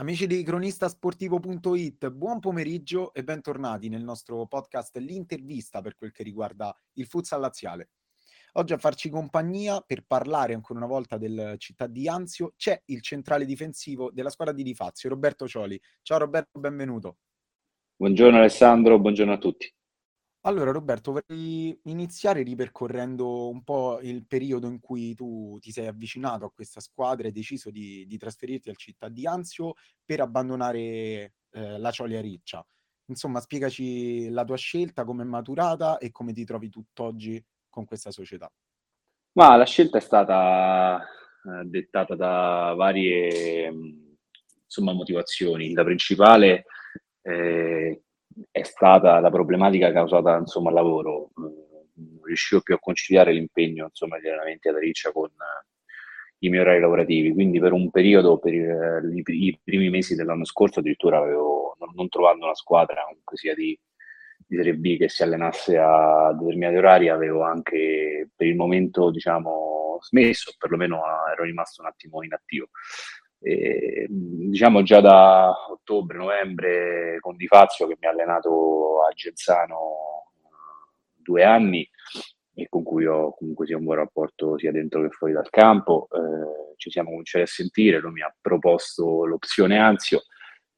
Amici di cronistasportivo.it, buon pomeriggio e bentornati nel nostro podcast L'intervista per quel che riguarda il futsal laziale. Oggi a farci compagnia per parlare ancora una volta del città di Anzio c'è il centrale difensivo della squadra di Difazio, Roberto Cioli. Ciao Roberto, benvenuto. Buongiorno Alessandro, buongiorno a tutti. Allora Roberto, vorrei iniziare ripercorrendo un po' il periodo in cui tu ti sei avvicinato a questa squadra e hai deciso di, di trasferirti al Città di Anzio per abbandonare eh, la Ciolia Riccia. Insomma, spiegaci la tua scelta, come è maturata e come ti trovi tutt'oggi con questa società. Ma la scelta è stata eh, dettata da varie insomma, motivazioni. La principale eh, è stata la problematica causata insomma, al lavoro. Non riuscivo più a conciliare l'impegno insomma, gli allenamenti ad Riccia con uh, i miei orari lavorativi, quindi per un periodo, per i, i, primi mesi dell'anno scorso, addirittura avevo, non, non trovando una squadra comunque sia di, di Serie B che si allenasse a determinati orari, avevo anche per il momento diciamo, smesso, perlomeno ero rimasto un attimo inattivo. E, diciamo già da ottobre-novembre con Di Fazio che mi ha allenato a Genzano due anni e con cui ho comunque sia un buon rapporto sia dentro che fuori dal campo. Eh, ci siamo cominciati a sentire, lui mi ha proposto l'opzione Anzio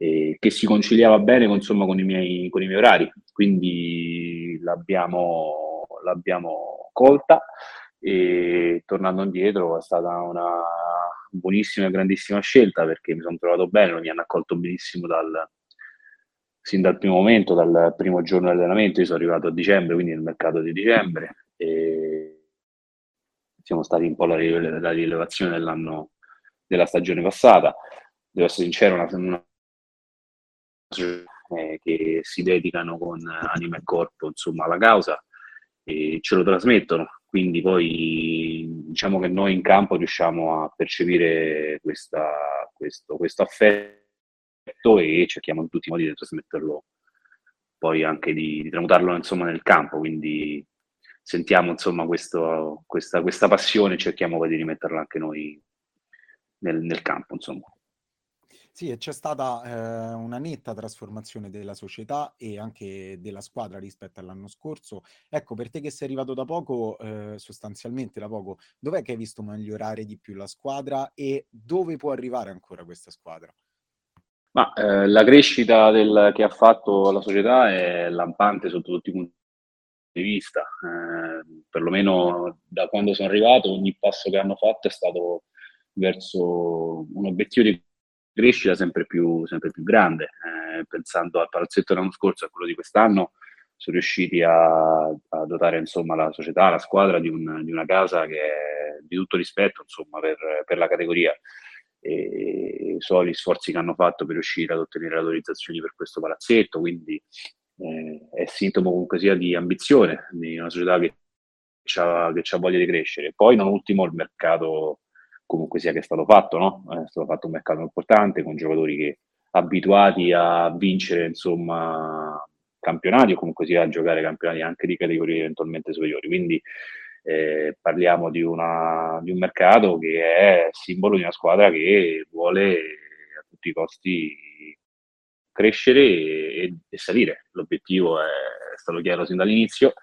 eh, che si conciliava bene con, insomma, con, i miei, con i miei orari, quindi l'abbiamo, l'abbiamo colta e tornando indietro è stata una buonissima e grandissima scelta perché mi sono trovato bene, mi hanno accolto benissimo dal, sin dal primo momento, dal primo giorno di allenamento. Io sono arrivato a dicembre, quindi nel mercato di dicembre, e siamo stati un po' la, rilevazione dell'anno della stagione passata. Devo essere sincero, una, una che si dedicano con anima e corpo insomma, alla causa e ce lo trasmettono quindi poi diciamo che noi in campo riusciamo a percepire questa, questo, questo affetto e cerchiamo in tutti i modi di trasmetterlo, poi anche di, di tramutarlo insomma, nel campo, quindi sentiamo insomma questo, questa, questa passione e cerchiamo poi di rimetterla anche noi nel, nel campo. Insomma. Sì, c'è stata eh, una netta trasformazione della società e anche della squadra rispetto all'anno scorso. Ecco, per te che sei arrivato da poco, eh, sostanzialmente da poco, dov'è che hai visto migliorare di più la squadra e dove può arrivare ancora questa squadra? Ma eh, la crescita del, che ha fatto la società è lampante sotto tutti i punti di vista. Eh, perlomeno da quando sono arrivato, ogni passo che hanno fatto è stato verso un obiettivo di crescita sempre più, sempre più grande. Eh, pensando al palazzetto dell'anno scorso e a quello di quest'anno, sono riusciti a, a dotare insomma, la società, la squadra di, un, di, una casa che è di tutto rispetto insomma, per, per la categoria. E so gli sforzi che hanno fatto per riuscire ad ottenere autorizzazioni per questo palazzetto, quindi eh, è sintomo comunque sia di ambizione di una società che ha voglia di crescere. Poi, non ultimo, il mercato comunque sia che è stato fatto, no? È stato fatto un mercato importante con giocatori che abituati a vincere, insomma, campionati o comunque sia a giocare campionati anche di categorie eventualmente superiori. Quindi eh, parliamo di, una, di, un mercato che è simbolo di una squadra che vuole a tutti i costi crescere e, e salire. L'obiettivo è stato chiaro sin dall'inizio.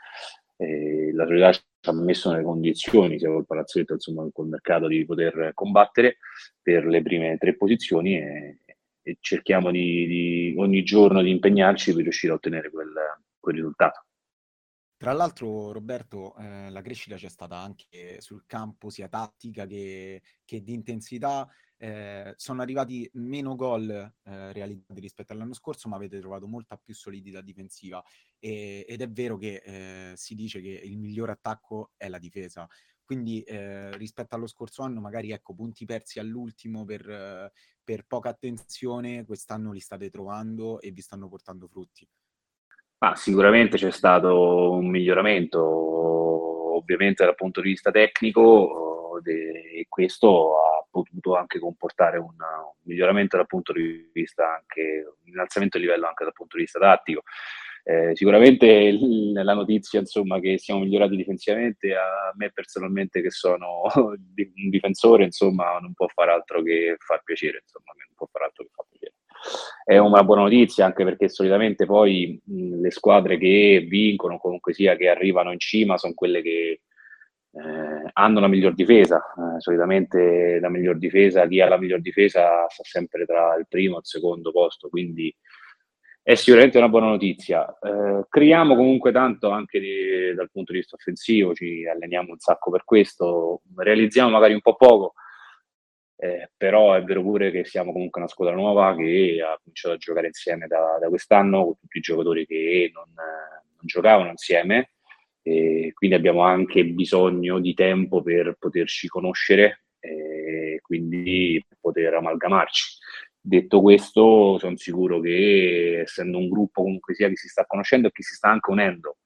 Eh, la società ci ha messo nelle condizioni, sia col palazzetto, insomma, col mercato, di poter combattere per le prime tre posizioni e, e cerchiamo di, di, ogni giorno di impegnarci per riuscire a ottenere quel, quel risultato. Tra l'altro, Roberto, eh, la crescita c'è stata anche sul campo sia tattica che, che di intensità. Eh, sono arrivati meno gol eh, realizzati rispetto all'anno scorso, ma avete trovato molta più solidità difensiva. E, ed è vero che eh, si dice che il miglior attacco è la difesa. Quindi eh, rispetto allo scorso anno, magari ecco, punti persi all'ultimo per, per poca attenzione, quest'anno li state trovando e vi stanno portando frutti. Ah, sicuramente c'è stato un miglioramento, ovviamente dal punto di vista tecnico, e questo ha potuto anche comportare un, miglioramento dal punto di vista anche, un innalzamento di livello anche dal punto di vista tattico. Eh, sicuramente la notizia insomma, che siamo migliorati difensivamente a me personalmente che sono un difensore insomma non può fare altro che far piacere insomma, non può fare altro che far piacere è una buona notizia anche perché solitamente poi mh, le squadre che vincono, comunque sia che arrivano in cima, sono quelle che eh, hanno la miglior difesa. Eh, solitamente la miglior difesa, chi ha la miglior difesa sta sempre tra il primo e il secondo posto, quindi è sicuramente una buona notizia. Eh, creiamo comunque tanto anche di, dal punto di vista offensivo, ci alleniamo un sacco per questo, realizziamo magari un po' poco, eh, però è vero pure che siamo comunque una squadra nuova che ha cominciato a giocare insieme da, da quest'anno con tutti i giocatori che non, non giocavano insieme quindi abbiamo anche bisogno di tempo per poterci conoscere e quindi poter amalgamarci. Detto questo, sono sicuro che essendo un gruppo comunque sia che si sta conoscendo e che si sta anche unendo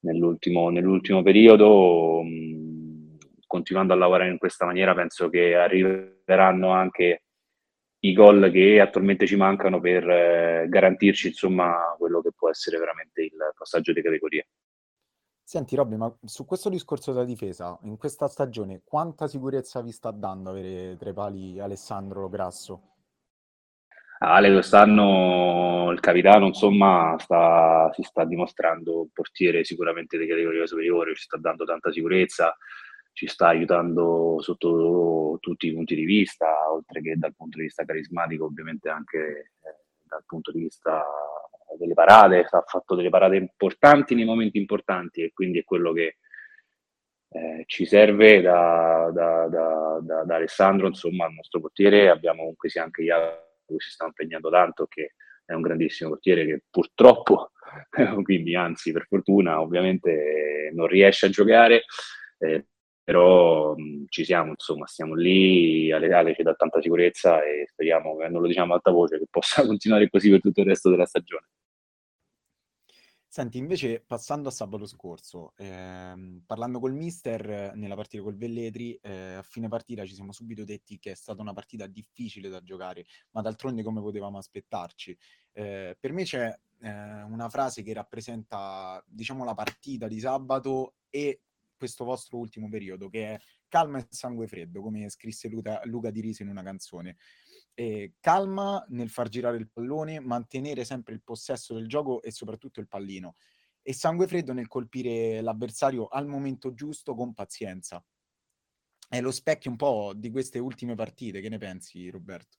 nell'ultimo, nell'ultimo periodo, mh, continuando a lavorare in questa maniera, penso che arriveranno anche i gol che attualmente ci mancano per eh, garantirci insomma quello che può essere veramente il passaggio di categoria. Senti Robby, ma su questo discorso della difesa, in questa stagione, quanta sicurezza vi sta dando avere tra i pali Alessandro Grasso? Ale quest'anno il capitano insomma sta, si sta dimostrando un portiere sicuramente di categoria superiore, ci sta dando tanta sicurezza, ci sta aiutando sotto tutti i punti di vista, oltre che dal punto di vista carismatico ovviamente anche eh, dal punto di vista delle parate, ha fatto delle parate importanti nei momenti importanti e quindi è quello che eh, ci serve da, da, da, da, Alessandro, insomma, il nostro portiere. Abbiamo comunque sia anche Iago che si sta impegnando tanto, che è un grandissimo portiere che purtroppo, quindi anzi per fortuna, ovviamente non riesce a giocare. Eh, però mh, ci siamo, insomma, stiamo lì, Ale, Ale ci dà tanta sicurezza e speriamo, non lo diciamo a alta voce, che possa continuare così per tutto il resto della stagione. Senti, invece, passando a sabato scorso, ehm, parlando col mister nella partita col Velletri, eh, a fine partita ci siamo subito detti che è stata una partita difficile da giocare, ma d'altronde come potevamo aspettarci. Eh, per me c'è eh, una frase che rappresenta, diciamo, la partita di sabato e questo vostro ultimo periodo, che è calma e sangue freddo, come scrisse Luca, Luca Di Riso in una canzone eh, calma nel far girare il pallone, mantenere sempre il possesso del gioco e soprattutto il pallino. E sangue freddo nel colpire l'avversario al momento giusto con pazienza. È lo specchio un po' di queste ultime partite. Che ne pensi, Roberto?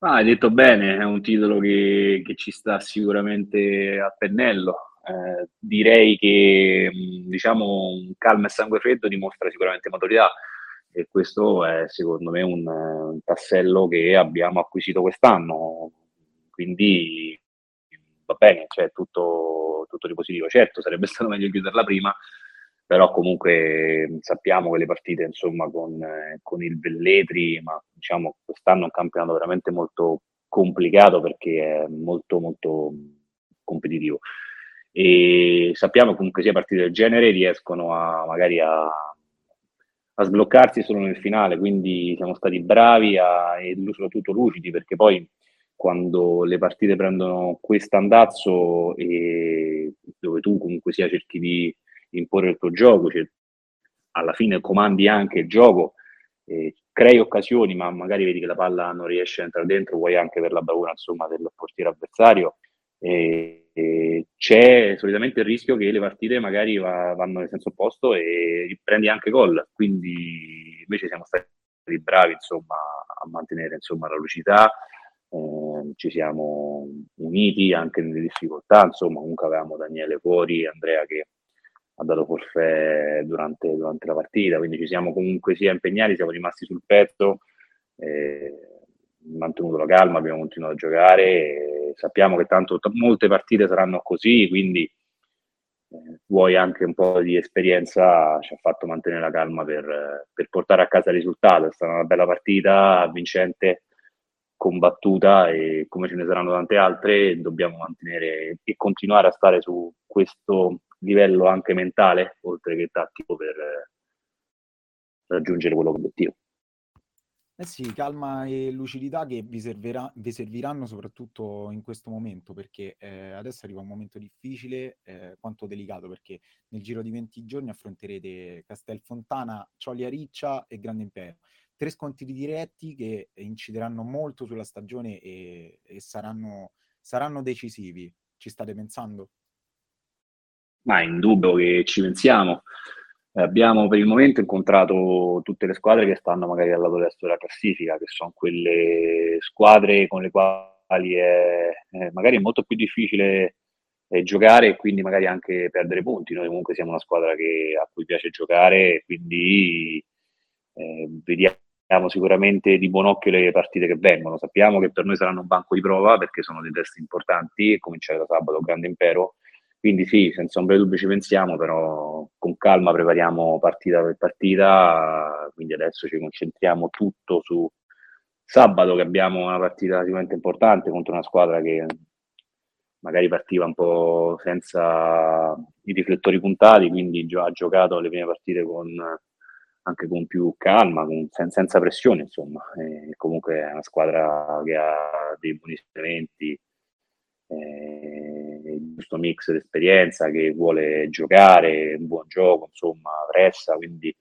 Ah, hai detto bene, è un titolo che, che ci sta sicuramente a pennello. Eh, direi che diciamo calma e sangue freddo dimostra sicuramente maturità e questo è secondo me un, un tassello che abbiamo acquisito quest'anno, quindi va bene, cioè tutto, tutto di positivo. Certo, sarebbe stato meglio chiuderla prima, però comunque sappiamo che le partite insomma con, con il Velletri, ma diciamo quest'anno è un campionato veramente molto complicato perché è molto molto competitivo e sappiamo comunque sia partite del genere riescono a magari a a sbloccarsi solo nel finale, quindi siamo stati bravi a, e soprattutto lucidi, perché poi quando le partite prendono questo andazzo e dove tu comunque sia cerchi di imporre il tuo gioco, cioè alla fine comandi anche il gioco, eh, crei occasioni, ma magari vedi che la palla non riesce a entrare dentro, vuoi anche per la bravura insomma, del portiere avversario. E, e c'è solitamente il rischio che le partite magari va, vanno nel senso opposto e prendi anche gol. Quindi invece siamo stati bravi insomma, a mantenere insomma, la lucidità, eh, ci siamo uniti anche nelle difficoltà. Insomma, comunque avevamo Daniele fuori, Andrea che ha dato forfè durante, durante la partita, quindi ci siamo comunque sia impegnati, siamo rimasti sul pezzo. Eh, mantenuto la calma, abbiamo continuato a giocare, sappiamo che tanto t- molte partite saranno così, quindi eh, vuoi anche un po' di esperienza, ci ha fatto mantenere la calma per, per, portare a casa il risultato. È stata una bella partita, vincente, combattuta e come ce ne saranno tante altre, dobbiamo mantenere e continuare a stare su questo livello anche mentale, oltre che tattico, per raggiungere quello obiettivo. Eh sì, calma e lucidità che vi, servirà, vi serviranno soprattutto in questo momento, perché eh, adesso arriva un momento difficile, eh, quanto delicato, perché nel giro di 20 giorni affronterete Castelfontana, Ciolia Riccia e Grande Impero. tre scontri diretti che incideranno molto sulla stagione e, e saranno, saranno decisivi. Ci state pensando? Ma è indubbio che ci pensiamo. Abbiamo per il momento incontrato tutte le squadre che stanno magari al lato destro della classifica, che sono quelle squadre con le quali è, magari molto più difficile eh, giocare e quindi magari anche perdere punti. Noi comunque siamo una squadra che, a cui piace giocare quindi eh, vediamo sicuramente di buon occhio le partite che vengono. Sappiamo che per noi saranno un banco di prova perché sono dei test importanti, cominciare da sabato, grande impero quindi sì, senza ombra di dubbio ci pensiamo, però con calma prepariamo partita per partita, quindi adesso ci concentriamo tutto su sabato che abbiamo una partita sicuramente importante contro una squadra che magari partiva un po' senza i riflettori puntati, quindi ha giocato le prime partite con, anche con più calma, con, sen- senza pressione, insomma. E comunque è una squadra che ha dei buoni strumenti, giusto mix di esperienza, che vuole giocare, un buon gioco, insomma, pressa, quindi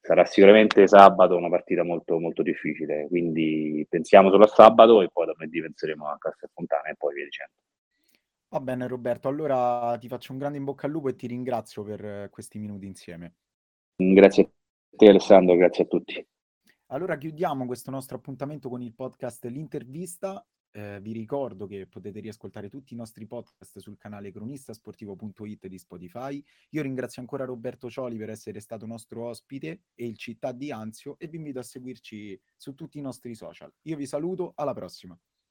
sarà sicuramente sabato una partita molto, molto difficile, quindi pensiamo solo a sabato e poi da lunedì penseremo a Castelfontana e poi via dicendo. Va bene Roberto, allora ti faccio un grande in bocca al lupo e ti ringrazio per questi minuti insieme. Grazie a te Alessandro, grazie a tutti. Allora chiudiamo questo nostro appuntamento con il podcast L'intervista eh, vi ricordo che potete riascoltare tutti i nostri podcast sul canale cronistasportivo.it di Spotify. Io ringrazio ancora Roberto Cioli per essere stato nostro ospite e il Città di Anzio e vi invito a seguirci su tutti i nostri social. Io vi saluto, alla prossima.